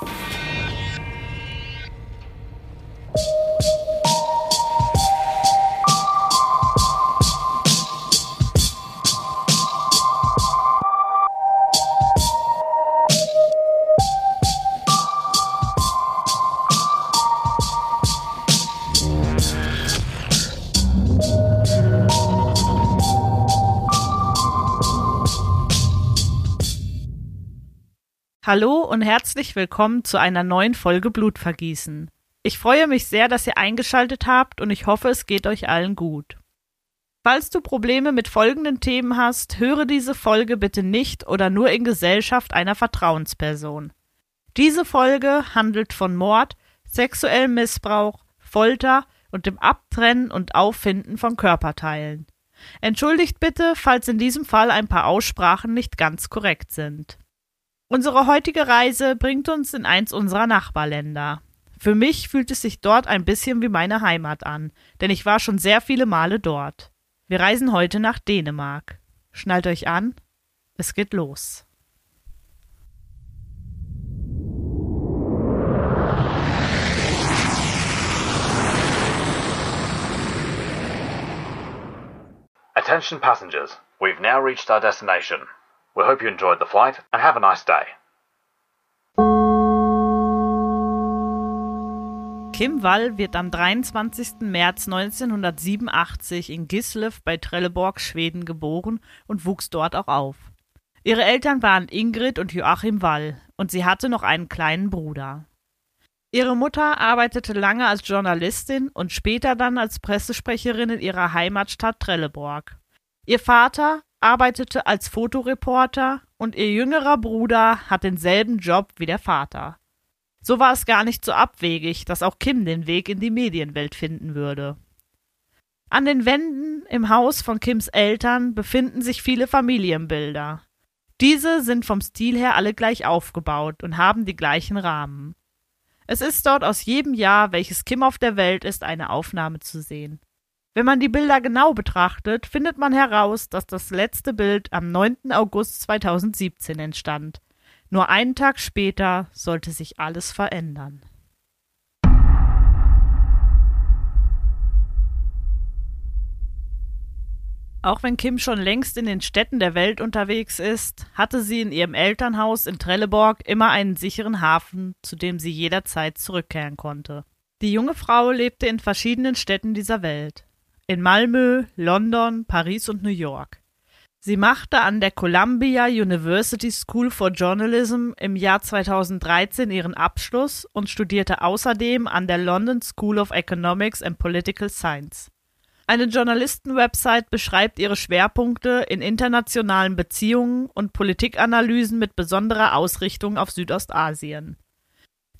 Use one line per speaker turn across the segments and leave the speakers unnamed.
Bye. Hallo und herzlich willkommen zu einer neuen Folge Blutvergießen. Ich freue mich sehr, dass ihr eingeschaltet habt und ich hoffe, es geht euch allen gut. Falls du Probleme mit folgenden Themen hast, höre diese Folge bitte nicht oder nur in Gesellschaft einer Vertrauensperson. Diese Folge handelt von Mord, sexuellem Missbrauch, Folter und dem Abtrennen und Auffinden von Körperteilen. Entschuldigt bitte, falls in diesem Fall ein paar Aussprachen nicht ganz korrekt sind. Unsere heutige Reise bringt uns in eins unserer Nachbarländer. Für mich fühlt es sich dort ein bisschen wie meine Heimat an, denn ich war schon sehr viele Male dort. Wir reisen heute nach Dänemark. Schnallt euch an, es geht los.
Attention passengers, we've now reached our destination. We hope you enjoyed the flight and have a nice day.
Kim Wall wird am 23. März 1987 in Gislev bei Trelleborg, Schweden geboren und wuchs dort auch auf. Ihre Eltern waren Ingrid und Joachim Wall und sie hatte noch einen kleinen Bruder. Ihre Mutter arbeitete lange als Journalistin und später dann als Pressesprecherin in ihrer Heimatstadt Trelleborg. Ihr Vater arbeitete als Fotoreporter und ihr jüngerer Bruder hat denselben Job wie der Vater. So war es gar nicht so abwegig, dass auch Kim den Weg in die Medienwelt finden würde. An den Wänden im Haus von Kims Eltern befinden sich viele Familienbilder. Diese sind vom Stil her alle gleich aufgebaut und haben die gleichen Rahmen. Es ist dort aus jedem Jahr, welches Kim auf der Welt ist, eine Aufnahme zu sehen. Wenn man die Bilder genau betrachtet, findet man heraus, dass das letzte Bild am 9. August 2017 entstand. Nur einen Tag später sollte sich alles verändern. Auch wenn Kim schon längst in den Städten der Welt unterwegs ist, hatte sie in ihrem Elternhaus in Trelleborg immer einen sicheren Hafen, zu dem sie jederzeit zurückkehren konnte. Die junge Frau lebte in verschiedenen Städten dieser Welt in Malmö, London, Paris und New York. Sie machte an der Columbia University School for Journalism im Jahr 2013 ihren Abschluss und studierte außerdem an der London School of Economics and Political Science. Eine Journalisten-Website beschreibt ihre Schwerpunkte in internationalen Beziehungen und Politikanalysen mit besonderer Ausrichtung auf Südostasien.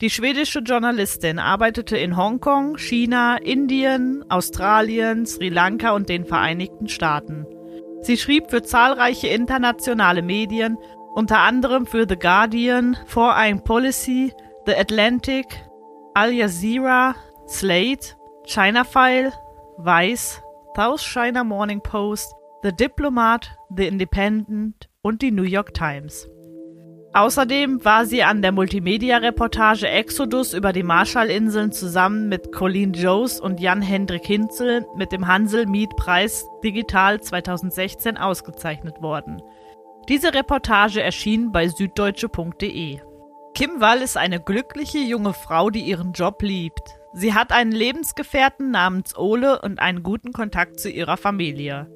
Die schwedische Journalistin arbeitete in Hongkong, China, Indien, Australien, Sri Lanka und den Vereinigten Staaten. Sie schrieb für zahlreiche internationale Medien, unter anderem für The Guardian, Foreign Policy, The Atlantic, Al Jazeera, Slate, China File, Vice, South China Morning Post, The Diplomat, The Independent und die New York Times. Außerdem war sie an der Multimedia-Reportage Exodus über die Marshallinseln zusammen mit Colleen Joes und Jan-Hendrik Hinzel mit dem Hansel-Miet-Preis Digital 2016 ausgezeichnet worden. Diese Reportage erschien bei süddeutsche.de. Kim Wall ist eine glückliche junge Frau, die ihren Job liebt. Sie hat einen Lebensgefährten namens Ole und einen guten Kontakt zu ihrer Familie.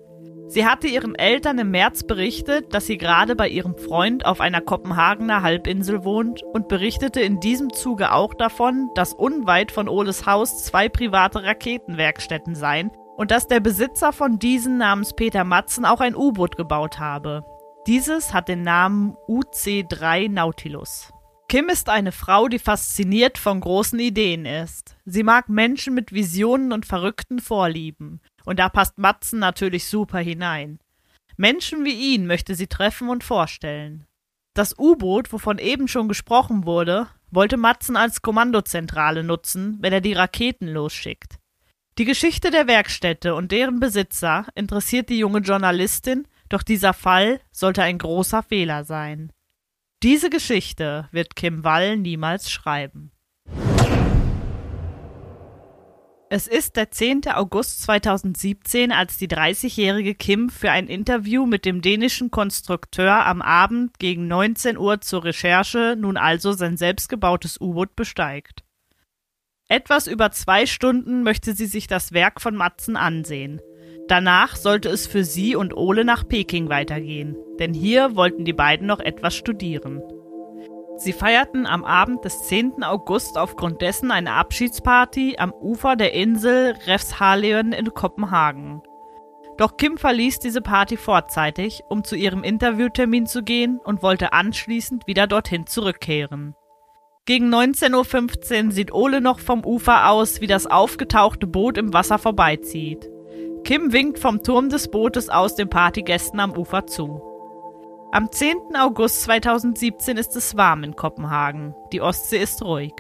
Sie hatte ihren Eltern im März berichtet, dass sie gerade bei ihrem Freund auf einer Kopenhagener Halbinsel wohnt und berichtete in diesem Zuge auch davon, dass unweit von Oles Haus zwei private Raketenwerkstätten seien und dass der Besitzer von diesen namens Peter Matzen auch ein U-Boot gebaut habe. Dieses hat den Namen UC-3 Nautilus. Kim ist eine Frau, die fasziniert von großen Ideen ist. Sie mag Menschen mit Visionen und verrückten Vorlieben. Und da passt Matzen natürlich super hinein. Menschen wie ihn möchte sie treffen und vorstellen. Das U-Boot, wovon eben schon gesprochen wurde, wollte Matzen als Kommandozentrale nutzen, wenn er die Raketen losschickt. Die Geschichte der Werkstätte und deren Besitzer interessiert die junge Journalistin, doch dieser Fall sollte ein großer Fehler sein. Diese Geschichte wird Kim Wall niemals schreiben. Es ist der 10. August 2017, als die 30-jährige Kim für ein Interview mit dem dänischen Konstrukteur am Abend gegen 19 Uhr zur Recherche nun also sein selbstgebautes U-Boot besteigt. Etwas über zwei Stunden möchte sie sich das Werk von Matzen ansehen. Danach sollte es für sie und Ole nach Peking weitergehen, denn hier wollten die beiden noch etwas studieren. Sie feierten am Abend des 10. August aufgrund dessen eine Abschiedsparty am Ufer der Insel Refshaløen in Kopenhagen. Doch Kim verließ diese Party vorzeitig, um zu ihrem Interviewtermin zu gehen und wollte anschließend wieder dorthin zurückkehren. Gegen 19.15 Uhr sieht Ole noch vom Ufer aus, wie das aufgetauchte Boot im Wasser vorbeizieht. Kim winkt vom Turm des Bootes aus den Partygästen am Ufer zu. Am 10. August 2017 ist es warm in Kopenhagen. Die Ostsee ist ruhig.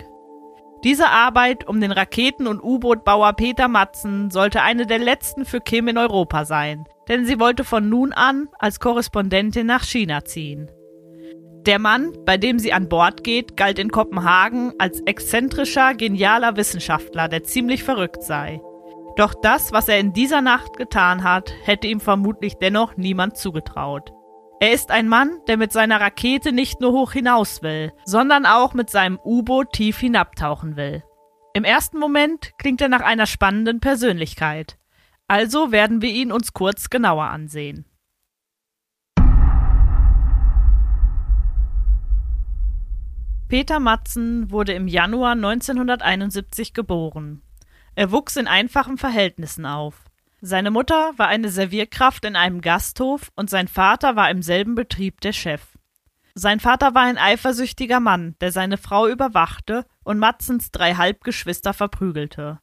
Diese Arbeit um den Raketen- und U-Boot-Bauer Peter Matzen sollte eine der letzten für Kim in Europa sein, denn sie wollte von nun an als Korrespondentin nach China ziehen. Der Mann, bei dem sie an Bord geht, galt in Kopenhagen als exzentrischer, genialer Wissenschaftler, der ziemlich verrückt sei. Doch das, was er in dieser Nacht getan hat, hätte ihm vermutlich dennoch niemand zugetraut. Er ist ein Mann, der mit seiner Rakete nicht nur hoch hinaus will, sondern auch mit seinem U-Boot tief hinabtauchen will. Im ersten Moment klingt er nach einer spannenden Persönlichkeit. Also werden wir ihn uns kurz genauer ansehen. Peter Matzen wurde im Januar 1971 geboren. Er wuchs in einfachen Verhältnissen auf. Seine Mutter war eine Servierkraft in einem Gasthof und sein Vater war im selben Betrieb der Chef. Sein Vater war ein eifersüchtiger Mann, der seine Frau überwachte und Matzens drei Halbgeschwister verprügelte.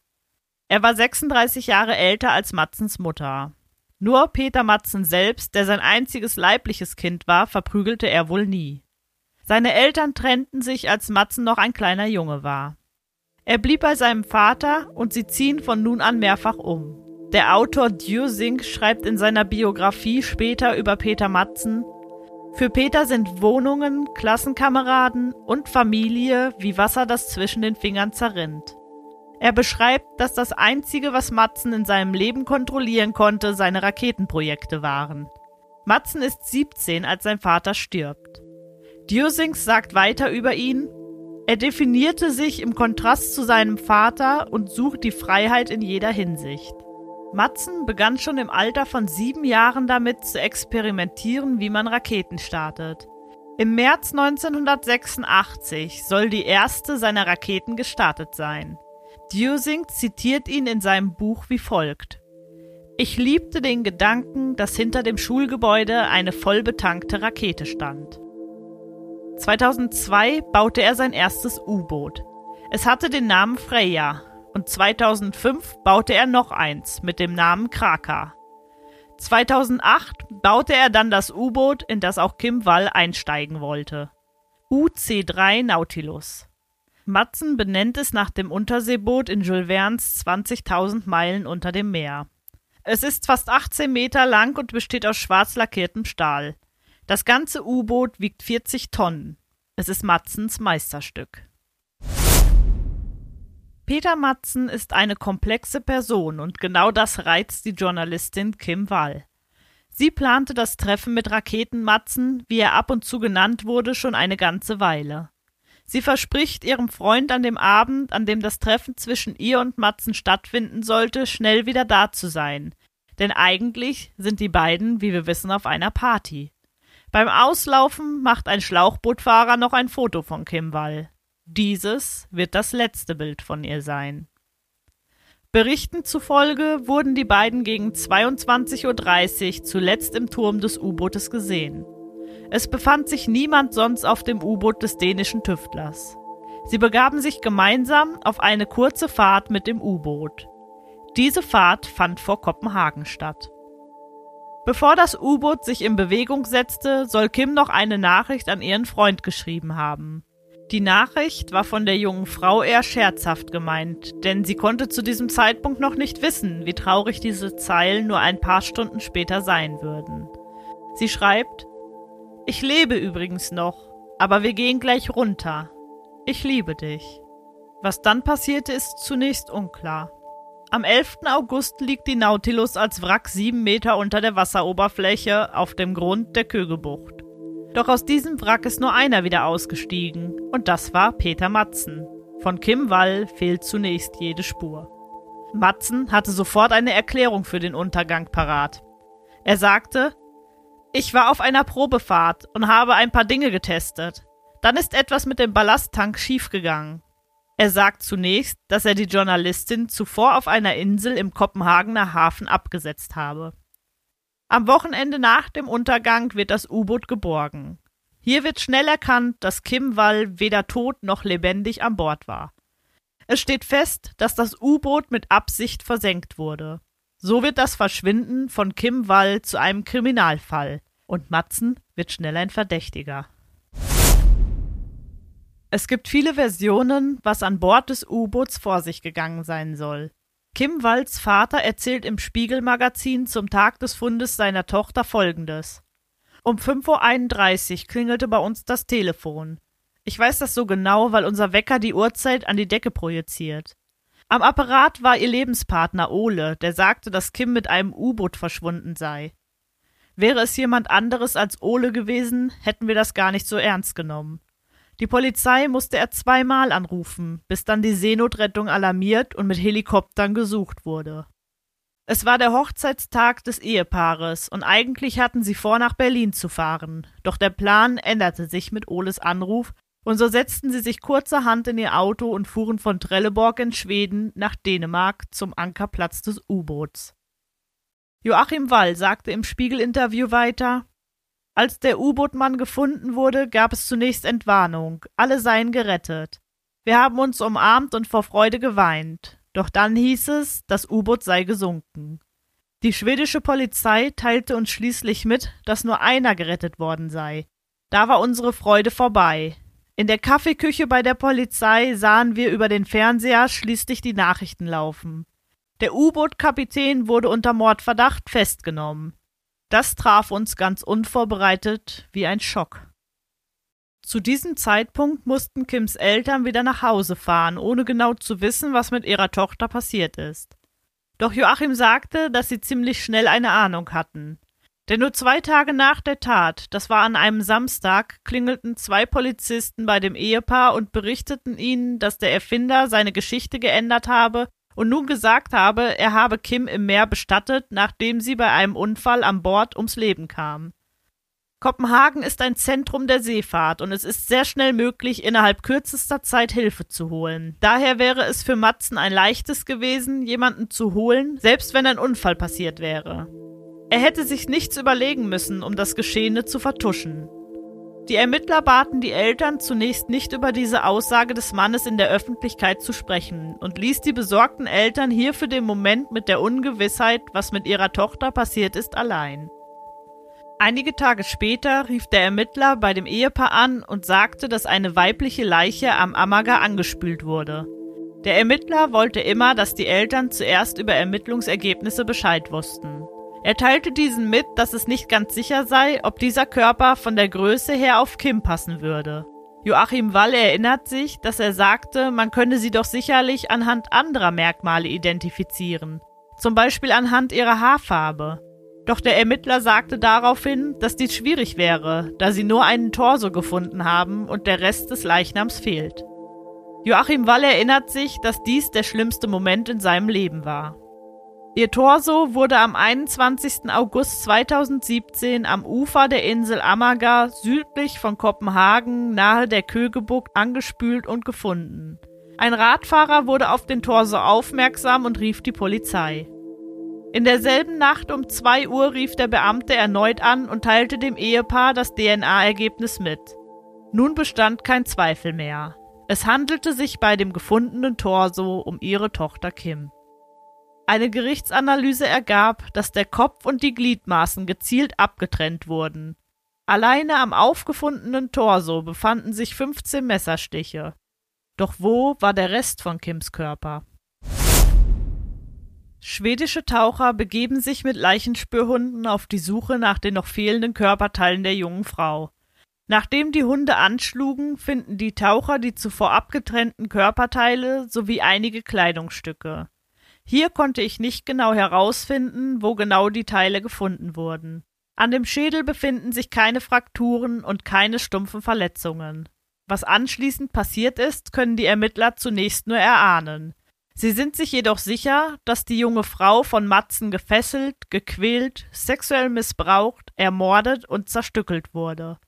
Er war 36 Jahre älter als Matzens Mutter. Nur Peter Matzen selbst, der sein einziges leibliches Kind war, verprügelte er wohl nie. Seine Eltern trennten sich, als Matzen noch ein kleiner Junge war. Er blieb bei seinem Vater und sie ziehen von nun an mehrfach um. Der Autor Dusing schreibt in seiner Biografie später über Peter Matzen, für Peter sind Wohnungen, Klassenkameraden und Familie wie Wasser, das zwischen den Fingern zerrinnt. Er beschreibt, dass das Einzige, was Matzen in seinem Leben kontrollieren konnte, seine Raketenprojekte waren. Matzen ist 17, als sein Vater stirbt. Dusings sagt weiter über ihn, er definierte sich im Kontrast zu seinem Vater und sucht die Freiheit in jeder Hinsicht. Matzen begann schon im Alter von sieben Jahren damit zu experimentieren, wie man Raketen startet. Im März 1986 soll die erste seiner Raketen gestartet sein. Dusing zitiert ihn in seinem Buch wie folgt. Ich liebte den Gedanken, dass hinter dem Schulgebäude eine vollbetankte Rakete stand. 2002 baute er sein erstes U-Boot. Es hatte den Namen Freya und 2005 baute er noch eins mit dem Namen Kraka. 2008 baute er dann das U-Boot, in das auch Kim Wall einsteigen wollte. UC-3 Nautilus. Matzen benennt es nach dem Unterseeboot in Jules Verne's 20.000 Meilen unter dem Meer. Es ist fast 18 Meter lang und besteht aus schwarz lackiertem Stahl. Das ganze U-Boot wiegt 40 Tonnen. Es ist Matzens Meisterstück. Peter Matzen ist eine komplexe Person und genau das reizt die Journalistin Kim Wall. Sie plante das Treffen mit Raketenmatzen, wie er ab und zu genannt wurde, schon eine ganze Weile. Sie verspricht ihrem Freund an dem Abend, an dem das Treffen zwischen ihr und Matzen stattfinden sollte, schnell wieder da zu sein. Denn eigentlich sind die beiden, wie wir wissen, auf einer Party. Beim Auslaufen macht ein Schlauchbootfahrer noch ein Foto von Kim Wall. Dieses wird das letzte Bild von ihr sein. Berichten zufolge wurden die beiden gegen 22.30 Uhr zuletzt im Turm des U-Bootes gesehen. Es befand sich niemand sonst auf dem U-Boot des dänischen Tüftlers. Sie begaben sich gemeinsam auf eine kurze Fahrt mit dem U-Boot. Diese Fahrt fand vor Kopenhagen statt. Bevor das U-Boot sich in Bewegung setzte, soll Kim noch eine Nachricht an ihren Freund geschrieben haben. Die Nachricht war von der jungen Frau eher scherzhaft gemeint, denn sie konnte zu diesem Zeitpunkt noch nicht wissen, wie traurig diese Zeilen nur ein paar Stunden später sein würden. Sie schreibt Ich lebe übrigens noch, aber wir gehen gleich runter. Ich liebe dich. Was dann passierte, ist zunächst unklar. Am 11. August liegt die Nautilus als Wrack sieben Meter unter der Wasseroberfläche auf dem Grund der Kögebucht. Doch aus diesem Wrack ist nur einer wieder ausgestiegen, und das war Peter Matzen. Von Kim Wall fehlt zunächst jede Spur. Matzen hatte sofort eine Erklärung für den Untergang parat. Er sagte, ich war auf einer Probefahrt und habe ein paar Dinge getestet. Dann ist etwas mit dem Ballasttank schiefgegangen. Er sagt zunächst, dass er die Journalistin zuvor auf einer Insel im Kopenhagener Hafen abgesetzt habe. Am Wochenende nach dem Untergang wird das U-Boot geborgen. Hier wird schnell erkannt, dass Kim Wall weder tot noch lebendig an Bord war. Es steht fest, dass das U-Boot mit Absicht versenkt wurde. So wird das Verschwinden von Kim Wall zu einem Kriminalfall und Matzen wird schnell ein Verdächtiger. Es gibt viele Versionen, was an Bord des U-Boots vor sich gegangen sein soll. Kim Walls Vater erzählt im Spiegelmagazin zum Tag des Fundes seiner Tochter folgendes. Um 5.31 Uhr klingelte bei uns das Telefon. Ich weiß das so genau, weil unser Wecker die Uhrzeit an die Decke projiziert. Am Apparat war ihr Lebenspartner Ole, der sagte, dass Kim mit einem U-Boot verschwunden sei. Wäre es jemand anderes als Ole gewesen, hätten wir das gar nicht so ernst genommen. Die Polizei musste er zweimal anrufen, bis dann die Seenotrettung alarmiert und mit Helikoptern gesucht wurde. Es war der Hochzeitstag des Ehepaares und eigentlich hatten sie vor, nach Berlin zu fahren. Doch der Plan änderte sich mit Oles Anruf und so setzten sie sich kurzerhand in ihr Auto und fuhren von Trelleborg in Schweden nach Dänemark zum Ankerplatz des U-Boots. Joachim Wall sagte im Spiegelinterview weiter, als der U-Bootmann gefunden wurde, gab es zunächst Entwarnung. Alle seien gerettet. Wir haben uns umarmt und vor Freude geweint. Doch dann hieß es, das U-Boot sei gesunken. Die schwedische Polizei teilte uns schließlich mit, dass nur einer gerettet worden sei. Da war unsere Freude vorbei. In der Kaffeeküche bei der Polizei sahen wir über den Fernseher schließlich die Nachrichten laufen. Der U-Boot-Kapitän wurde unter Mordverdacht festgenommen. Das traf uns ganz unvorbereitet wie ein Schock. Zu diesem Zeitpunkt mussten Kims Eltern wieder nach Hause fahren, ohne genau zu wissen, was mit ihrer Tochter passiert ist. Doch Joachim sagte, dass sie ziemlich schnell eine Ahnung hatten. Denn nur zwei Tage nach der Tat, das war an einem Samstag, klingelten zwei Polizisten bei dem Ehepaar und berichteten ihnen, dass der Erfinder seine Geschichte geändert habe und nun gesagt habe, er habe Kim im Meer bestattet, nachdem sie bei einem Unfall an Bord ums Leben kam. Kopenhagen ist ein Zentrum der Seefahrt und es ist sehr schnell möglich, innerhalb kürzester Zeit Hilfe zu holen. Daher wäre es für Matzen ein leichtes gewesen, jemanden zu holen, selbst wenn ein Unfall passiert wäre. Er hätte sich nichts überlegen müssen, um das Geschehene zu vertuschen. Die Ermittler baten die Eltern zunächst nicht über diese Aussage des Mannes in der Öffentlichkeit zu sprechen und ließ die besorgten Eltern hier für den Moment mit der Ungewissheit, was mit ihrer Tochter passiert ist, allein. Einige Tage später rief der Ermittler bei dem Ehepaar an und sagte, dass eine weibliche Leiche am Ammerger angespült wurde. Der Ermittler wollte immer, dass die Eltern zuerst über Ermittlungsergebnisse Bescheid wussten. Er teilte diesen mit, dass es nicht ganz sicher sei, ob dieser Körper von der Größe her auf Kim passen würde. Joachim Wall erinnert sich, dass er sagte, man könne sie doch sicherlich anhand anderer Merkmale identifizieren, zum Beispiel anhand ihrer Haarfarbe. Doch der Ermittler sagte daraufhin, dass dies schwierig wäre, da sie nur einen Torso gefunden haben und der Rest des Leichnams fehlt. Joachim Wall erinnert sich, dass dies der schlimmste Moment in seinem Leben war. Ihr Torso wurde am 21. August 2017 am Ufer der Insel Amager südlich von Kopenhagen nahe der Kögebucht angespült und gefunden. Ein Radfahrer wurde auf den Torso aufmerksam und rief die Polizei. In derselben Nacht um 2 Uhr rief der Beamte erneut an und teilte dem Ehepaar das DNA-Ergebnis mit. Nun bestand kein Zweifel mehr. Es handelte sich bei dem gefundenen Torso um ihre Tochter Kim. Eine Gerichtsanalyse ergab, dass der Kopf und die Gliedmaßen gezielt abgetrennt wurden. Alleine am aufgefundenen Torso befanden sich 15 Messerstiche. Doch wo war der Rest von Kims Körper? Schwedische Taucher begeben sich mit Leichenspürhunden auf die Suche nach den noch fehlenden Körperteilen der jungen Frau. Nachdem die Hunde anschlugen, finden die Taucher die zuvor abgetrennten Körperteile sowie einige Kleidungsstücke. Hier konnte ich nicht genau herausfinden, wo genau die Teile gefunden wurden. An dem Schädel befinden sich keine Frakturen und keine stumpfen Verletzungen. Was anschließend passiert ist, können die Ermittler zunächst nur erahnen. Sie sind sich jedoch sicher, dass die junge Frau von Matzen gefesselt, gequält, sexuell missbraucht, ermordet und zerstückelt wurde.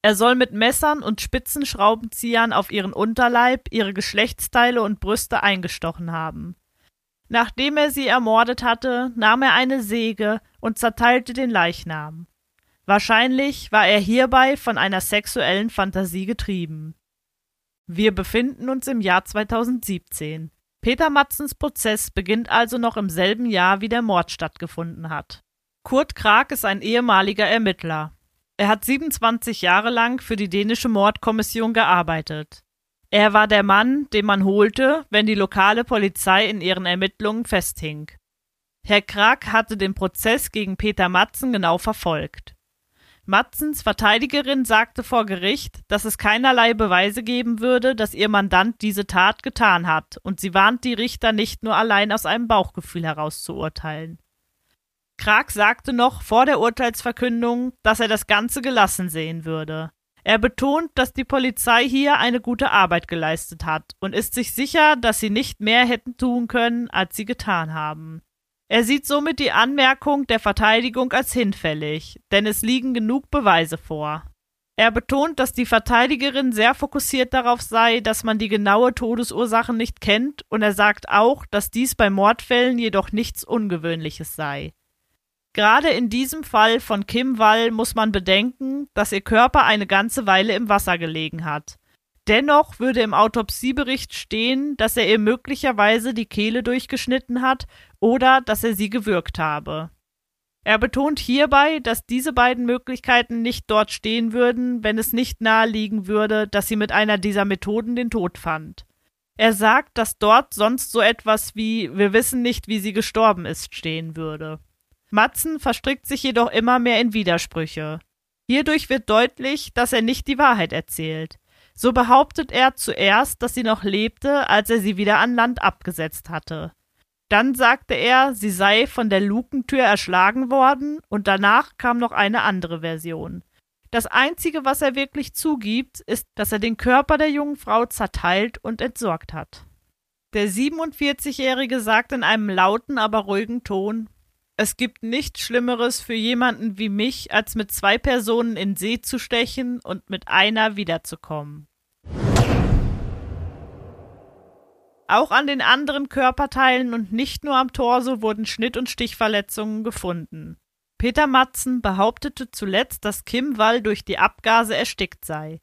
Er soll mit Messern und spitzen Schraubenziehern auf ihren Unterleib, ihre Geschlechtsteile und Brüste eingestochen haben. Nachdem er sie ermordet hatte, nahm er eine Säge und zerteilte den Leichnam. Wahrscheinlich war er hierbei von einer sexuellen Fantasie getrieben. Wir befinden uns im Jahr 2017. Peter Matzens Prozess beginnt also noch im selben Jahr, wie der Mord stattgefunden hat. Kurt Krag ist ein ehemaliger Ermittler. Er hat 27 Jahre lang für die dänische Mordkommission gearbeitet. Er war der Mann, den man holte, wenn die lokale Polizei in ihren Ermittlungen festhing. Herr Krag hatte den Prozess gegen Peter Matzen genau verfolgt. Matzens Verteidigerin sagte vor Gericht, dass es keinerlei Beweise geben würde, dass ihr Mandant diese Tat getan hat, und sie warnt die Richter nicht nur allein aus einem Bauchgefühl heraus zu urteilen. Krag sagte noch vor der Urteilsverkündung, dass er das Ganze gelassen sehen würde. Er betont, dass die Polizei hier eine gute Arbeit geleistet hat und ist sich sicher, dass sie nicht mehr hätten tun können, als sie getan haben. Er sieht somit die Anmerkung der Verteidigung als hinfällig, denn es liegen genug Beweise vor. Er betont, dass die Verteidigerin sehr fokussiert darauf sei, dass man die genaue Todesursache nicht kennt, und er sagt auch, dass dies bei Mordfällen jedoch nichts Ungewöhnliches sei. Gerade in diesem Fall von Kim Wall muss man bedenken, dass ihr Körper eine ganze Weile im Wasser gelegen hat. Dennoch würde im Autopsiebericht stehen, dass er ihr möglicherweise die Kehle durchgeschnitten hat oder dass er sie gewürgt habe. Er betont hierbei, dass diese beiden Möglichkeiten nicht dort stehen würden, wenn es nicht naheliegen würde, dass sie mit einer dieser Methoden den Tod fand. Er sagt, dass dort sonst so etwas wie wir wissen nicht, wie sie gestorben ist stehen würde. Matzen verstrickt sich jedoch immer mehr in Widersprüche. Hierdurch wird deutlich, dass er nicht die Wahrheit erzählt. So behauptet er zuerst, dass sie noch lebte, als er sie wieder an Land abgesetzt hatte. Dann sagte er, sie sei von der Lukentür erschlagen worden, und danach kam noch eine andere Version. Das Einzige, was er wirklich zugibt, ist, dass er den Körper der jungen Frau zerteilt und entsorgt hat. Der 47-Jährige sagt in einem lauten, aber ruhigen Ton Es gibt nichts Schlimmeres für jemanden wie mich, als mit zwei Personen in See zu stechen und mit einer wiederzukommen. Auch an den anderen Körperteilen und nicht nur am Torso wurden Schnitt- und Stichverletzungen gefunden. Peter Matzen behauptete zuletzt, dass Kim Wall durch die Abgase erstickt sei.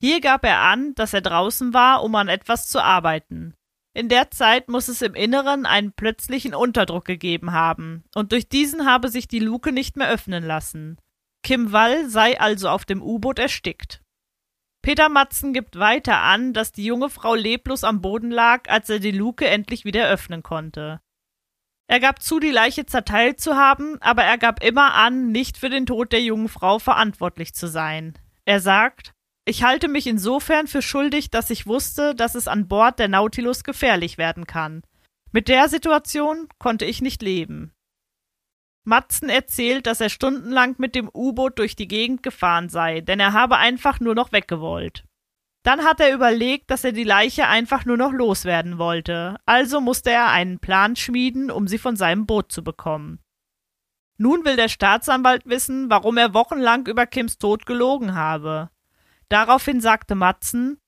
Hier gab er an, dass er draußen war, um an etwas zu arbeiten. In der Zeit muss es im Inneren einen plötzlichen Unterdruck gegeben haben, und durch diesen habe sich die Luke nicht mehr öffnen lassen. Kim Wall sei also auf dem U-Boot erstickt. Peter Matzen gibt weiter an, dass die junge Frau leblos am Boden lag, als er die Luke endlich wieder öffnen konnte. Er gab zu, die Leiche zerteilt zu haben, aber er gab immer an, nicht für den Tod der jungen Frau verantwortlich zu sein. Er sagt, ich halte mich insofern für schuldig, dass ich wusste, dass es an Bord der Nautilus gefährlich werden kann. Mit der Situation konnte ich nicht leben. Matzen erzählt, dass er stundenlang mit dem U-Boot durch die Gegend gefahren sei, denn er habe einfach nur noch weggewollt. Dann hat er überlegt, dass er die Leiche einfach nur noch loswerden wollte, also musste er einen Plan schmieden, um sie von seinem Boot zu bekommen. Nun will der Staatsanwalt wissen, warum er wochenlang über Kims Tod gelogen habe. Daraufhin sagte Matzen,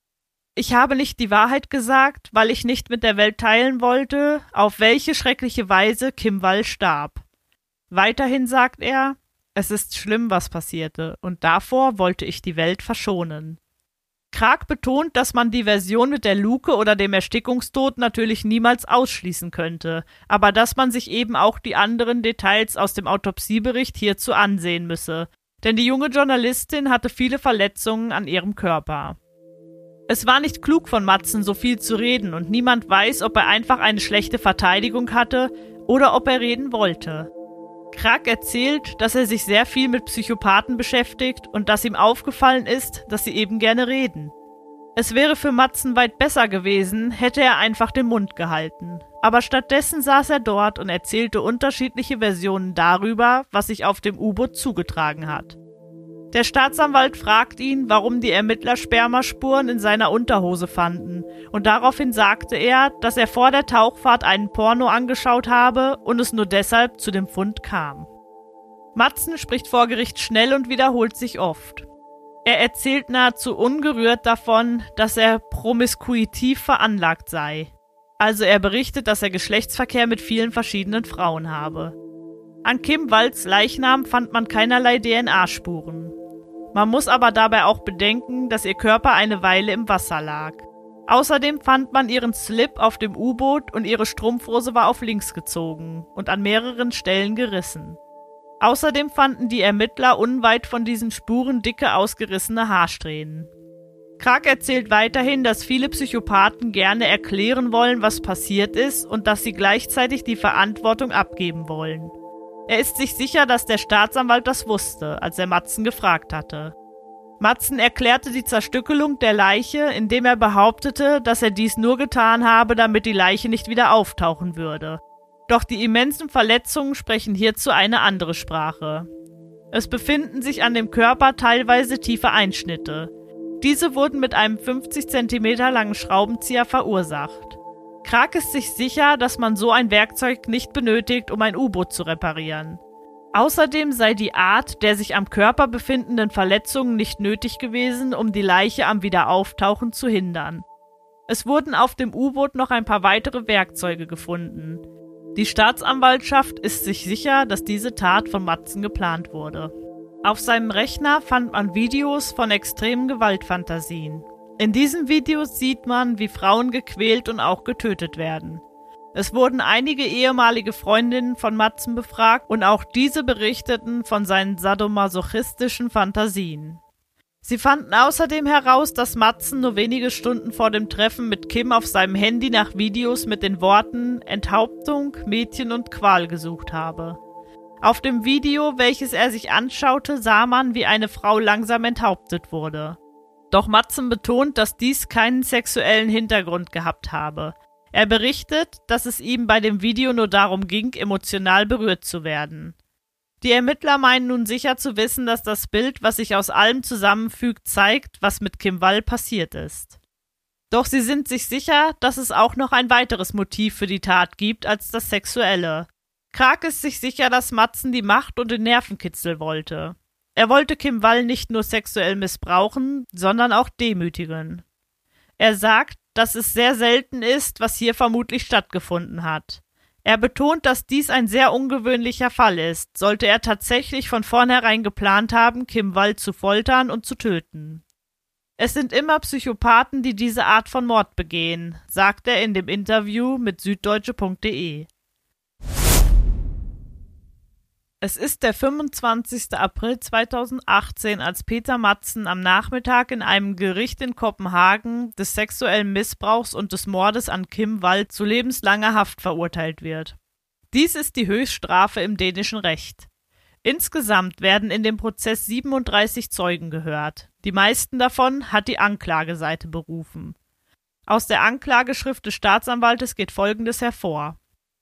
ich habe nicht die Wahrheit gesagt, weil ich nicht mit der Welt teilen wollte, auf welche schreckliche Weise Kim Wall starb. Weiterhin sagt er, es ist schlimm, was passierte, und davor wollte ich die Welt verschonen. Krag betont, dass man die Version mit der Luke oder dem Erstickungstod natürlich niemals ausschließen könnte, aber dass man sich eben auch die anderen Details aus dem Autopsiebericht hierzu ansehen müsse, denn die junge Journalistin hatte viele Verletzungen an ihrem Körper. Es war nicht klug von Matzen, so viel zu reden, und niemand weiß, ob er einfach eine schlechte Verteidigung hatte oder ob er reden wollte. Krag erzählt, dass er sich sehr viel mit Psychopathen beschäftigt und dass ihm aufgefallen ist, dass sie eben gerne reden. Es wäre für Matzen weit besser gewesen, hätte er einfach den Mund gehalten. Aber stattdessen saß er dort und erzählte unterschiedliche Versionen darüber, was sich auf dem U-Boot zugetragen hat. Der Staatsanwalt fragt ihn, warum die Ermittler Spermaspuren in seiner Unterhose fanden, und daraufhin sagte er, dass er vor der Tauchfahrt einen Porno angeschaut habe und es nur deshalb zu dem Fund kam. Matzen spricht vor Gericht schnell und wiederholt sich oft. Er erzählt nahezu ungerührt davon, dass er promiskuitiv veranlagt sei. Also er berichtet, dass er Geschlechtsverkehr mit vielen verschiedenen Frauen habe. An Kim Walds Leichnam fand man keinerlei DNA-Spuren. Man muss aber dabei auch bedenken, dass ihr Körper eine Weile im Wasser lag. Außerdem fand man ihren Slip auf dem U-Boot und ihre Strumpfhose war auf links gezogen und an mehreren Stellen gerissen. Außerdem fanden die Ermittler unweit von diesen Spuren dicke ausgerissene Haarsträhnen. Krag erzählt weiterhin, dass viele Psychopathen gerne erklären wollen, was passiert ist und dass sie gleichzeitig die Verantwortung abgeben wollen. Er ist sich sicher, dass der Staatsanwalt das wusste, als er Matzen gefragt hatte. Matzen erklärte die Zerstückelung der Leiche, indem er behauptete, dass er dies nur getan habe, damit die Leiche nicht wieder auftauchen würde. Doch die immensen Verletzungen sprechen hierzu eine andere Sprache. Es befinden sich an dem Körper teilweise tiefe Einschnitte. Diese wurden mit einem 50 cm langen Schraubenzieher verursacht. Krag ist sich sicher, dass man so ein Werkzeug nicht benötigt, um ein U-Boot zu reparieren. Außerdem sei die Art der sich am Körper befindenden Verletzungen nicht nötig gewesen, um die Leiche am Wiederauftauchen zu hindern. Es wurden auf dem U-Boot noch ein paar weitere Werkzeuge gefunden. Die Staatsanwaltschaft ist sich sicher, dass diese Tat von Matzen geplant wurde. Auf seinem Rechner fand man Videos von extremen Gewaltfantasien. In diesen Videos sieht man, wie Frauen gequält und auch getötet werden. Es wurden einige ehemalige Freundinnen von Matzen befragt und auch diese berichteten von seinen sadomasochistischen Fantasien. Sie fanden außerdem heraus, dass Matzen nur wenige Stunden vor dem Treffen mit Kim auf seinem Handy nach Videos mit den Worten Enthauptung, Mädchen und Qual gesucht habe. Auf dem Video, welches er sich anschaute, sah man, wie eine Frau langsam enthauptet wurde. Doch Matzen betont, dass dies keinen sexuellen Hintergrund gehabt habe. Er berichtet, dass es ihm bei dem Video nur darum ging, emotional berührt zu werden. Die Ermittler meinen nun sicher zu wissen, dass das Bild, was sich aus allem zusammenfügt, zeigt, was mit Kim Wall passiert ist. Doch sie sind sich sicher, dass es auch noch ein weiteres Motiv für die Tat gibt als das sexuelle. Krag ist sich sicher, dass Matzen die Macht und den Nervenkitzel wollte. Er wollte Kim Wall nicht nur sexuell missbrauchen, sondern auch demütigen. Er sagt, dass es sehr selten ist, was hier vermutlich stattgefunden hat. Er betont, dass dies ein sehr ungewöhnlicher Fall ist, sollte er tatsächlich von vornherein geplant haben, Kim Wall zu foltern und zu töten. Es sind immer Psychopathen, die diese Art von Mord begehen, sagt er in dem Interview mit süddeutsche.de. Es ist der 25. April 2018, als Peter Matzen am Nachmittag in einem Gericht in Kopenhagen des sexuellen Missbrauchs und des Mordes an Kim Wald zu lebenslanger Haft verurteilt wird. Dies ist die Höchststrafe im dänischen Recht. Insgesamt werden in dem Prozess 37 Zeugen gehört. Die meisten davon hat die Anklageseite berufen. Aus der Anklageschrift des Staatsanwaltes geht Folgendes hervor.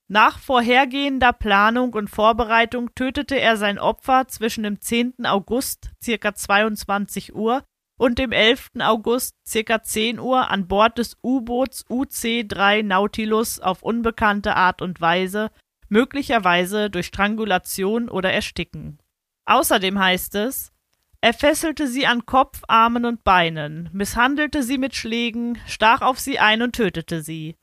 Nach vorhergehender Planung und Vorbereitung tötete er sein Opfer zwischen dem 10. August ca. 22 Uhr und dem 11. August ca. 10 Uhr an Bord des U-Boots UC-3 Nautilus auf unbekannte Art und Weise, möglicherweise durch Strangulation oder Ersticken. Außerdem heißt es, er fesselte sie an Kopf, Armen und Beinen, misshandelte sie mit Schlägen, stach auf sie ein und tötete sie.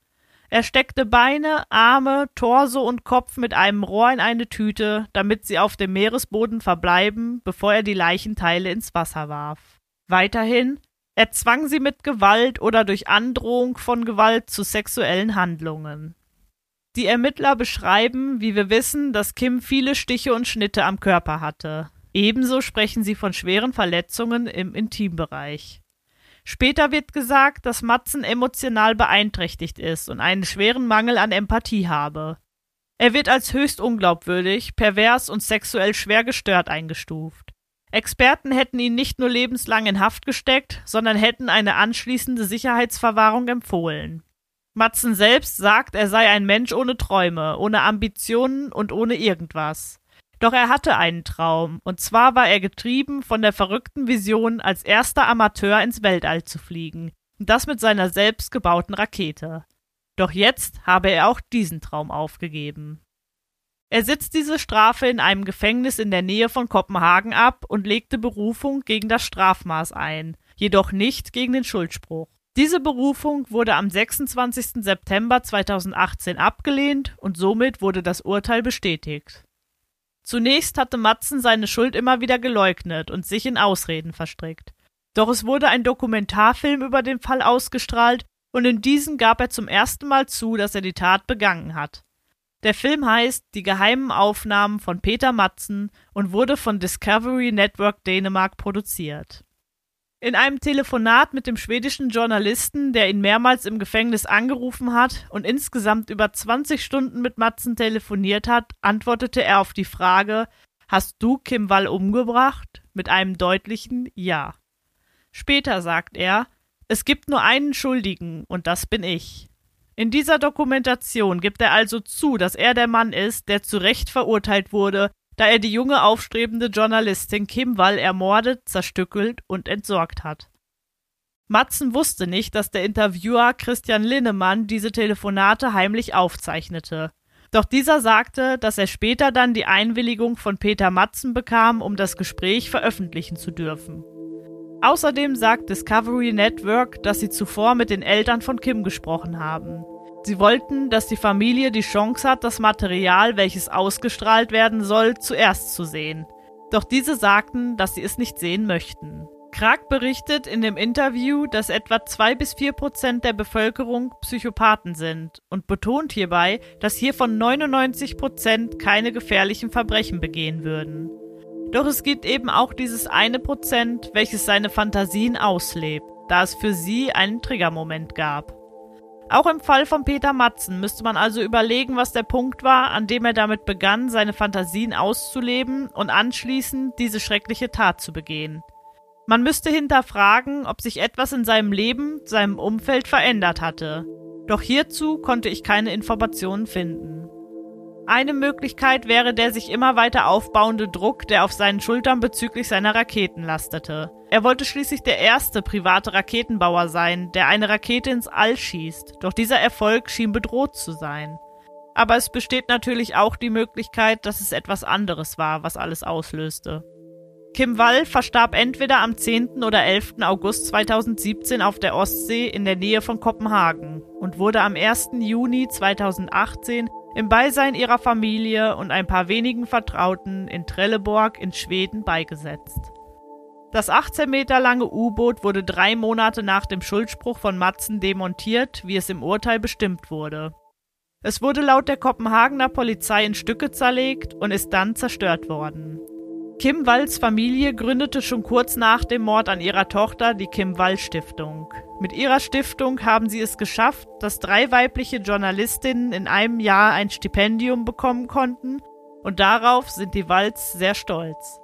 Er steckte Beine, Arme, Torso und Kopf mit einem Rohr in eine Tüte, damit sie auf dem Meeresboden verbleiben, bevor er die Leichenteile ins Wasser warf. Weiterhin, er zwang sie mit Gewalt oder durch Androhung von Gewalt zu sexuellen Handlungen. Die Ermittler beschreiben, wie wir wissen, dass Kim viele Stiche und Schnitte am Körper hatte. Ebenso sprechen sie von schweren Verletzungen im Intimbereich. Später wird gesagt, dass Matzen emotional beeinträchtigt ist und einen schweren Mangel an Empathie habe. Er wird als höchst unglaubwürdig, pervers und sexuell schwer gestört eingestuft. Experten hätten ihn nicht nur lebenslang in Haft gesteckt, sondern hätten eine anschließende Sicherheitsverwahrung empfohlen. Matzen selbst sagt, er sei ein Mensch ohne Träume, ohne Ambitionen und ohne irgendwas. Doch er hatte einen Traum, und zwar war er getrieben von der verrückten Vision, als erster Amateur ins Weltall zu fliegen, und das mit seiner selbstgebauten Rakete. Doch jetzt habe er auch diesen Traum aufgegeben. Er sitzt diese Strafe in einem Gefängnis in der Nähe von Kopenhagen ab und legte Berufung gegen das Strafmaß ein, jedoch nicht gegen den Schuldspruch. Diese Berufung wurde am 26. September 2018 abgelehnt und somit wurde das Urteil bestätigt. Zunächst hatte Matzen seine Schuld immer wieder geleugnet und sich in Ausreden verstrickt. Doch es wurde ein Dokumentarfilm über den Fall ausgestrahlt und in diesem gab er zum ersten Mal zu, dass er die Tat begangen hat. Der Film heißt Die geheimen Aufnahmen von Peter Matzen und wurde von Discovery Network Dänemark produziert. In einem Telefonat mit dem schwedischen Journalisten, der ihn mehrmals im Gefängnis angerufen hat und insgesamt über 20 Stunden mit Matzen telefoniert hat, antwortete er auf die Frage Hast du Kim Wall umgebracht? mit einem deutlichen Ja. Später sagt er Es gibt nur einen Schuldigen, und das bin ich. In dieser Dokumentation gibt er also zu, dass er der Mann ist, der zu Recht verurteilt wurde, da er die junge aufstrebende Journalistin Kim Wall ermordet, zerstückelt und entsorgt hat. Matzen wusste nicht, dass der Interviewer Christian Linnemann diese Telefonate heimlich aufzeichnete. Doch dieser sagte, dass er später dann die Einwilligung von Peter Matzen bekam, um das Gespräch veröffentlichen zu dürfen. Außerdem sagt Discovery Network, dass sie zuvor mit den Eltern von Kim gesprochen haben. Sie wollten, dass die Familie die Chance hat, das Material, welches ausgestrahlt werden soll, zuerst zu sehen. Doch diese sagten, dass sie es nicht sehen möchten. Krag berichtet in dem Interview, dass etwa zwei bis vier Prozent der Bevölkerung Psychopathen sind und betont hierbei, dass hiervon 99 Prozent keine gefährlichen Verbrechen begehen würden. Doch es gibt eben auch dieses eine Prozent, welches seine Fantasien auslebt, da es für sie einen Triggermoment gab. Auch im Fall von Peter Matzen müsste man also überlegen, was der Punkt war, an dem er damit begann, seine Fantasien auszuleben und anschließend diese schreckliche Tat zu begehen. Man müsste hinterfragen, ob sich etwas in seinem Leben, seinem Umfeld verändert hatte. Doch hierzu konnte ich keine Informationen finden. Eine Möglichkeit wäre der sich immer weiter aufbauende Druck, der auf seinen Schultern bezüglich seiner Raketen lastete. Er wollte schließlich der erste private Raketenbauer sein, der eine Rakete ins All schießt, doch dieser Erfolg schien bedroht zu sein. Aber es besteht natürlich auch die Möglichkeit, dass es etwas anderes war, was alles auslöste. Kim Wall verstarb entweder am 10. oder 11. August 2017 auf der Ostsee in der Nähe von Kopenhagen und wurde am 1. Juni 2018 im Beisein ihrer Familie und ein paar wenigen Vertrauten in Trelleborg in Schweden beigesetzt. Das 18 Meter lange U-Boot wurde drei Monate nach dem Schuldspruch von Matzen demontiert, wie es im Urteil bestimmt wurde. Es wurde laut der Kopenhagener Polizei in Stücke zerlegt und ist dann zerstört worden. Kim Walls Familie gründete schon kurz nach dem Mord an ihrer Tochter die Kim Wall Stiftung. Mit ihrer Stiftung haben sie es geschafft, dass drei weibliche Journalistinnen in einem Jahr ein Stipendium bekommen konnten und darauf sind die Walls sehr stolz.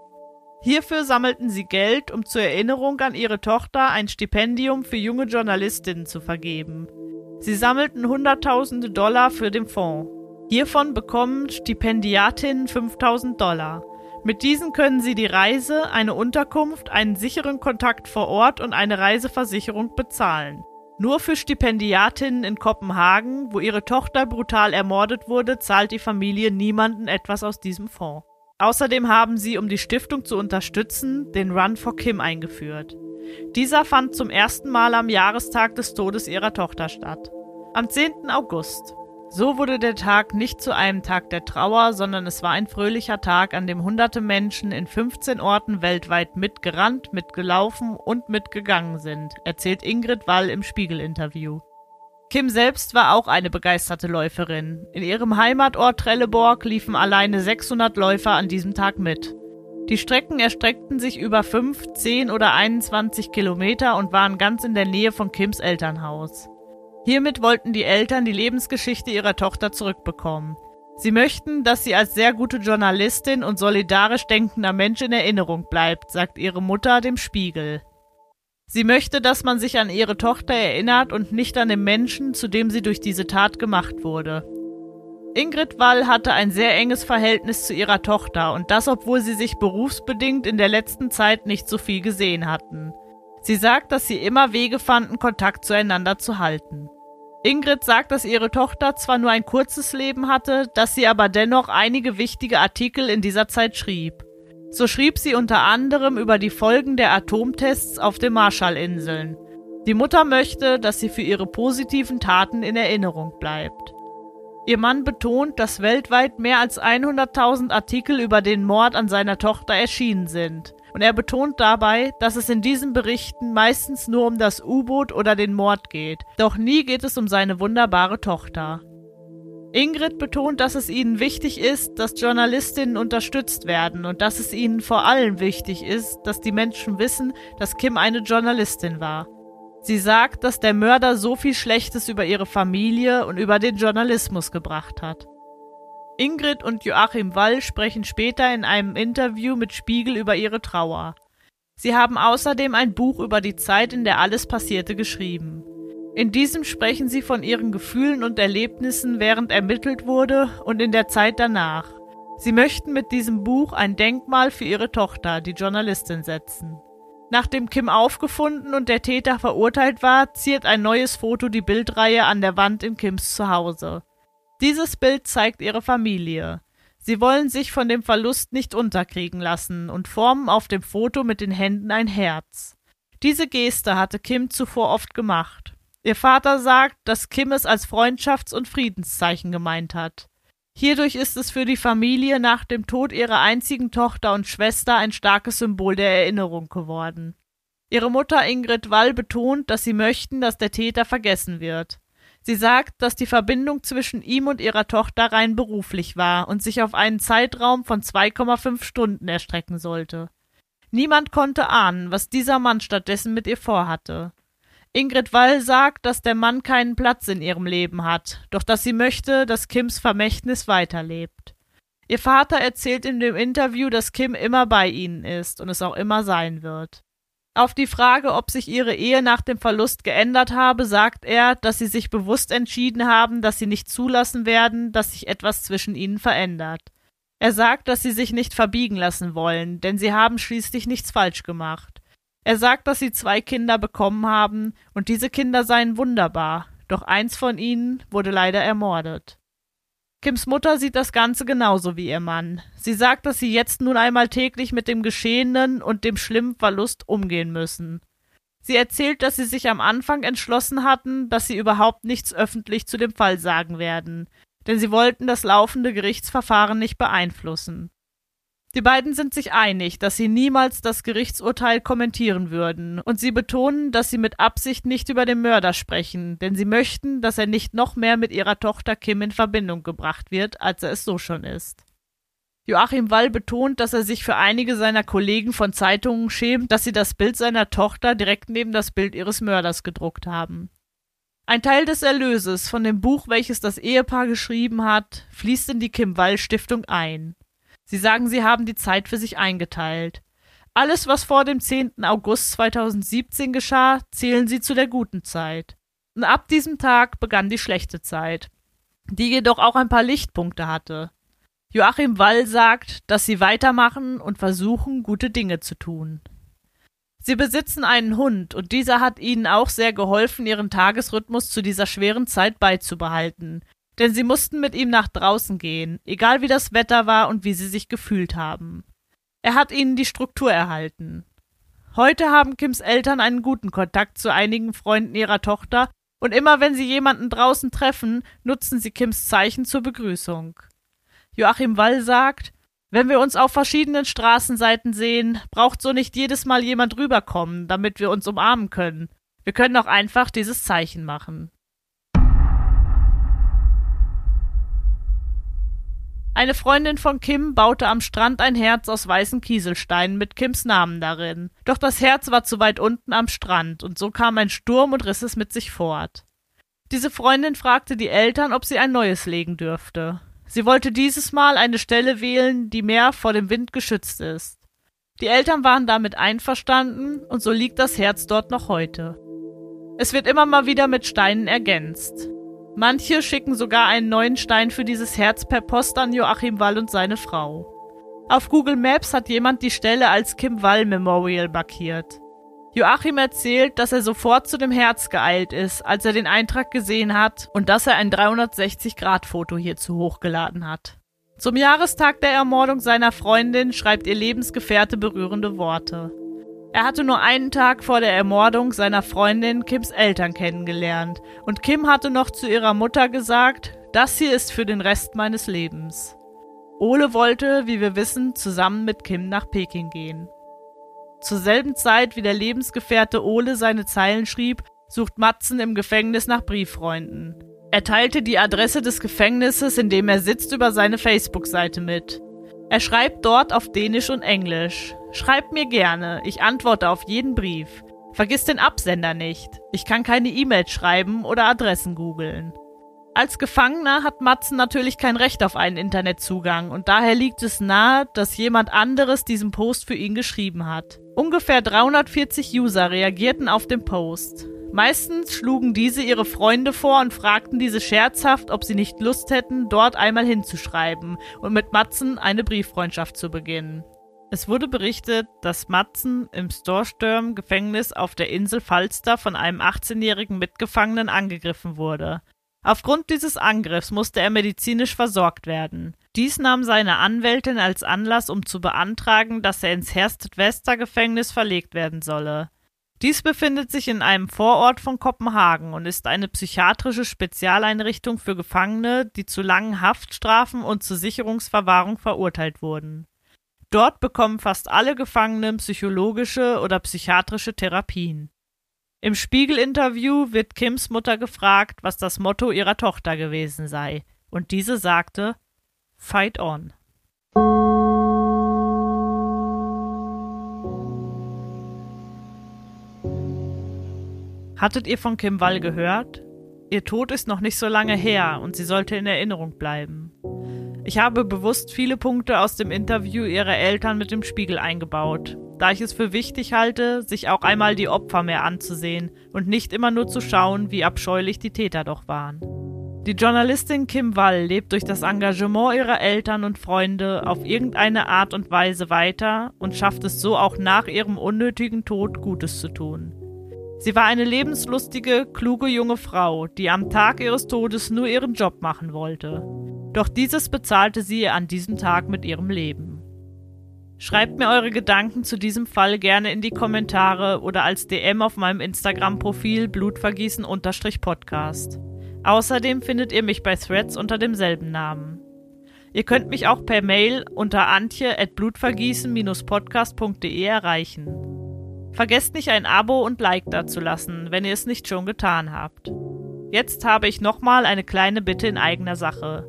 Hierfür sammelten sie Geld, um zur Erinnerung an ihre Tochter ein Stipendium für junge Journalistinnen zu vergeben. Sie sammelten Hunderttausende Dollar für den Fonds. Hiervon bekommen Stipendiatinnen 5000 Dollar. Mit diesen können Sie die Reise, eine Unterkunft, einen sicheren Kontakt vor Ort und eine Reiseversicherung bezahlen. Nur für Stipendiatinnen in Kopenhagen, wo ihre Tochter brutal ermordet wurde, zahlt die Familie niemanden etwas aus diesem Fonds. Außerdem haben sie, um die Stiftung zu unterstützen, den Run for Kim eingeführt. Dieser fand zum ersten Mal am Jahrestag des Todes ihrer Tochter statt. Am 10. August. So wurde der Tag nicht zu einem Tag der Trauer, sondern es war ein fröhlicher Tag, an dem hunderte Menschen in 15 Orten weltweit mitgerannt, mitgelaufen und mitgegangen sind, erzählt Ingrid Wall im Spiegel-Interview. Kim selbst war auch eine begeisterte Läuferin. In ihrem Heimatort Trelleborg liefen alleine 600 Läufer an diesem Tag mit. Die Strecken erstreckten sich über 5, 10 oder 21 Kilometer und waren ganz in der Nähe von Kims Elternhaus. Hiermit wollten die Eltern die Lebensgeschichte ihrer Tochter zurückbekommen. Sie möchten, dass sie als sehr gute Journalistin und solidarisch denkender Mensch in Erinnerung bleibt, sagt ihre Mutter dem Spiegel. Sie möchte, dass man sich an ihre Tochter erinnert und nicht an den Menschen, zu dem sie durch diese Tat gemacht wurde. Ingrid Wall hatte ein sehr enges Verhältnis zu ihrer Tochter und das, obwohl sie sich berufsbedingt in der letzten Zeit nicht so viel gesehen hatten. Sie sagt, dass sie immer Wege fanden, Kontakt zueinander zu halten. Ingrid sagt, dass ihre Tochter zwar nur ein kurzes Leben hatte, dass sie aber dennoch einige wichtige Artikel in dieser Zeit schrieb. So schrieb sie unter anderem über die Folgen der Atomtests auf den Marshallinseln. Die Mutter möchte, dass sie für ihre positiven Taten in Erinnerung bleibt. Ihr Mann betont, dass weltweit mehr als 100.000 Artikel über den Mord an seiner Tochter erschienen sind. Und er betont dabei, dass es in diesen Berichten meistens nur um das U-Boot oder den Mord geht, doch nie geht es um seine wunderbare Tochter. Ingrid betont, dass es ihnen wichtig ist, dass Journalistinnen unterstützt werden und dass es ihnen vor allem wichtig ist, dass die Menschen wissen, dass Kim eine Journalistin war. Sie sagt, dass der Mörder so viel Schlechtes über ihre Familie und über den Journalismus gebracht hat. Ingrid und Joachim Wall sprechen später in einem Interview mit Spiegel über ihre Trauer. Sie haben außerdem ein Buch über die Zeit, in der alles passierte, geschrieben. In diesem sprechen sie von ihren Gefühlen und Erlebnissen, während ermittelt wurde und in der Zeit danach. Sie möchten mit diesem Buch ein Denkmal für ihre Tochter, die Journalistin, setzen. Nachdem Kim aufgefunden und der Täter verurteilt war, ziert ein neues Foto die Bildreihe an der Wand in Kims Zuhause. Dieses Bild zeigt ihre Familie. Sie wollen sich von dem Verlust nicht unterkriegen lassen und formen auf dem Foto mit den Händen ein Herz. Diese Geste hatte Kim zuvor oft gemacht. Ihr Vater sagt, dass Kim es als Freundschafts- und Friedenszeichen gemeint hat. Hierdurch ist es für die Familie nach dem Tod ihrer einzigen Tochter und Schwester ein starkes Symbol der Erinnerung geworden. Ihre Mutter Ingrid Wall betont, dass sie möchten, dass der Täter vergessen wird. Sie sagt, dass die Verbindung zwischen ihm und ihrer Tochter rein beruflich war und sich auf einen Zeitraum von 2,5 Stunden erstrecken sollte. Niemand konnte ahnen, was dieser Mann stattdessen mit ihr vorhatte. Ingrid Wall sagt, dass der Mann keinen Platz in ihrem Leben hat, doch dass sie möchte, dass Kims Vermächtnis weiterlebt. Ihr Vater erzählt in dem Interview, dass Kim immer bei ihnen ist und es auch immer sein wird. Auf die Frage, ob sich ihre Ehe nach dem Verlust geändert habe, sagt er, dass sie sich bewusst entschieden haben, dass sie nicht zulassen werden, dass sich etwas zwischen ihnen verändert. Er sagt, dass sie sich nicht verbiegen lassen wollen, denn sie haben schließlich nichts falsch gemacht. Er sagt, dass sie zwei Kinder bekommen haben, und diese Kinder seien wunderbar, doch eins von ihnen wurde leider ermordet. Kims Mutter sieht das Ganze genauso wie ihr Mann. Sie sagt, dass sie jetzt nun einmal täglich mit dem Geschehenen und dem schlimmen Verlust umgehen müssen. Sie erzählt, dass sie sich am Anfang entschlossen hatten, dass sie überhaupt nichts öffentlich zu dem Fall sagen werden, denn sie wollten das laufende Gerichtsverfahren nicht beeinflussen. Die beiden sind sich einig, dass sie niemals das Gerichtsurteil kommentieren würden, und sie betonen, dass sie mit Absicht nicht über den Mörder sprechen, denn sie möchten, dass er nicht noch mehr mit ihrer Tochter Kim in Verbindung gebracht wird, als er es so schon ist. Joachim Wall betont, dass er sich für einige seiner Kollegen von Zeitungen schämt, dass sie das Bild seiner Tochter direkt neben das Bild ihres Mörders gedruckt haben. Ein Teil des Erlöses von dem Buch, welches das Ehepaar geschrieben hat, fließt in die Kim Wall Stiftung ein. Sie sagen, Sie haben die Zeit für sich eingeteilt. Alles, was vor dem 10. August 2017 geschah, zählen Sie zu der guten Zeit. Und ab diesem Tag begann die schlechte Zeit, die jedoch auch ein paar Lichtpunkte hatte. Joachim Wall sagt, dass sie weitermachen und versuchen, gute Dinge zu tun. Sie besitzen einen Hund und dieser hat ihnen auch sehr geholfen, ihren Tagesrhythmus zu dieser schweren Zeit beizubehalten, denn sie mussten mit ihm nach draußen gehen, egal wie das Wetter war und wie sie sich gefühlt haben. Er hat ihnen die Struktur erhalten. Heute haben Kims Eltern einen guten Kontakt zu einigen Freunden ihrer Tochter, und immer wenn sie jemanden draußen treffen, nutzen sie Kims Zeichen zur Begrüßung. Joachim Wall sagt, wenn wir uns auf verschiedenen Straßenseiten sehen, braucht so nicht jedes Mal jemand rüberkommen, damit wir uns umarmen können. Wir können auch einfach dieses Zeichen machen. Eine Freundin von Kim baute am Strand ein Herz aus weißen Kieselsteinen mit Kims Namen darin. Doch das Herz war zu weit unten am Strand, und so kam ein Sturm und riss es mit sich fort. Diese Freundin fragte die Eltern, ob sie ein neues legen dürfte. Sie wollte dieses Mal eine Stelle wählen, die mehr vor dem Wind geschützt ist. Die Eltern waren damit einverstanden und so liegt das Herz dort noch heute. Es wird immer mal wieder mit Steinen ergänzt. Manche schicken sogar einen neuen Stein für dieses Herz per Post an Joachim Wall und seine Frau. Auf Google Maps hat jemand die Stelle als Kim Wall Memorial markiert. Joachim erzählt, dass er sofort zu dem Herz geeilt ist, als er den Eintrag gesehen hat und dass er ein 360-Grad-Foto hierzu hochgeladen hat. Zum Jahrestag der Ermordung seiner Freundin schreibt ihr Lebensgefährte berührende Worte. Er hatte nur einen Tag vor der Ermordung seiner Freundin Kims Eltern kennengelernt und Kim hatte noch zu ihrer Mutter gesagt, das hier ist für den Rest meines Lebens. Ole wollte, wie wir wissen, zusammen mit Kim nach Peking gehen. Zur selben Zeit, wie der Lebensgefährte Ole seine Zeilen schrieb, sucht Matzen im Gefängnis nach Brieffreunden. Er teilte die Adresse des Gefängnisses, in dem er sitzt, über seine Facebook-Seite mit. Er schreibt dort auf Dänisch und Englisch. Schreibt mir gerne, ich antworte auf jeden Brief. Vergiss den Absender nicht. Ich kann keine E-Mails schreiben oder Adressen googeln. Als Gefangener hat Matzen natürlich kein Recht auf einen Internetzugang und daher liegt es nahe, dass jemand anderes diesen Post für ihn geschrieben hat. Ungefähr 340 User reagierten auf den Post. Meistens schlugen diese ihre Freunde vor und fragten diese scherzhaft, ob sie nicht Lust hätten, dort einmal hinzuschreiben und mit Matzen eine Brieffreundschaft zu beginnen. Es wurde berichtet, dass Matzen im Storstörm-Gefängnis auf der Insel Falster von einem 18-jährigen Mitgefangenen angegriffen wurde. Aufgrund dieses Angriffs musste er medizinisch versorgt werden. Dies nahm seine Anwältin als Anlass, um zu beantragen, dass er ins Hersted-Wester-Gefängnis verlegt werden solle. Dies befindet sich in einem Vorort von Kopenhagen und ist eine psychiatrische Spezialeinrichtung für Gefangene, die zu langen Haftstrafen und zur Sicherungsverwahrung verurteilt wurden. Dort bekommen fast alle Gefangenen psychologische oder psychiatrische Therapien. Im Spiegel-Interview wird Kims Mutter gefragt, was das Motto ihrer Tochter gewesen sei, und diese sagte Fight on. Hattet ihr von Kim Wall gehört? Ihr Tod ist noch nicht so lange her und sie sollte in Erinnerung bleiben. Ich habe bewusst viele Punkte aus dem Interview ihrer Eltern mit dem Spiegel eingebaut, da ich es für wichtig halte, sich auch einmal die Opfer mehr anzusehen und nicht immer nur zu schauen, wie abscheulich die Täter doch waren. Die Journalistin Kim Wall lebt durch das Engagement ihrer Eltern und Freunde auf irgendeine Art und Weise weiter und schafft es so auch nach ihrem unnötigen Tod Gutes zu tun. Sie war eine lebenslustige, kluge junge Frau, die am Tag ihres Todes nur ihren Job machen wollte. Doch dieses bezahlte sie an diesem Tag mit ihrem Leben. Schreibt mir eure Gedanken zu diesem Fall gerne in die Kommentare oder als DM auf meinem Instagram-Profil blutvergießen-podcast. Außerdem findet ihr mich bei Threads unter demselben Namen. Ihr könnt mich auch per Mail unter antje.blutvergießen-podcast.de erreichen. Vergesst nicht ein Abo und Like dazulassen, wenn ihr es nicht schon getan habt. Jetzt habe ich nochmal eine kleine Bitte in eigener Sache.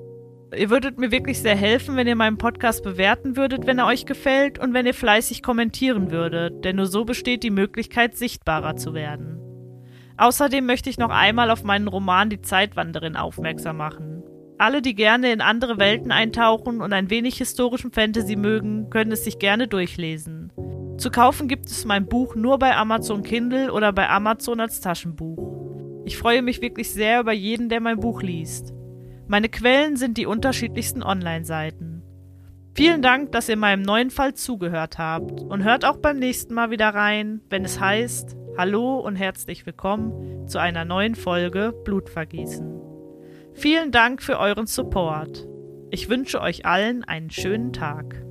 Ihr würdet mir wirklich sehr helfen, wenn ihr meinen Podcast bewerten würdet, wenn er euch gefällt und wenn ihr fleißig kommentieren würdet, denn nur so besteht die Möglichkeit, sichtbarer zu werden. Außerdem möchte ich noch einmal auf meinen Roman Die Zeitwanderin aufmerksam machen. Alle, die gerne in andere Welten eintauchen und ein wenig historischen Fantasy mögen, können es sich gerne durchlesen. Zu kaufen gibt es mein Buch nur bei Amazon Kindle oder bei Amazon als Taschenbuch. Ich freue mich wirklich sehr über jeden, der mein Buch liest. Meine Quellen sind die unterschiedlichsten Online-Seiten. Vielen Dank, dass ihr meinem neuen Fall zugehört habt und hört auch beim nächsten Mal wieder rein, wenn es heißt Hallo und herzlich willkommen zu einer neuen Folge Blutvergießen. Vielen Dank für euren Support. Ich wünsche euch allen einen schönen Tag.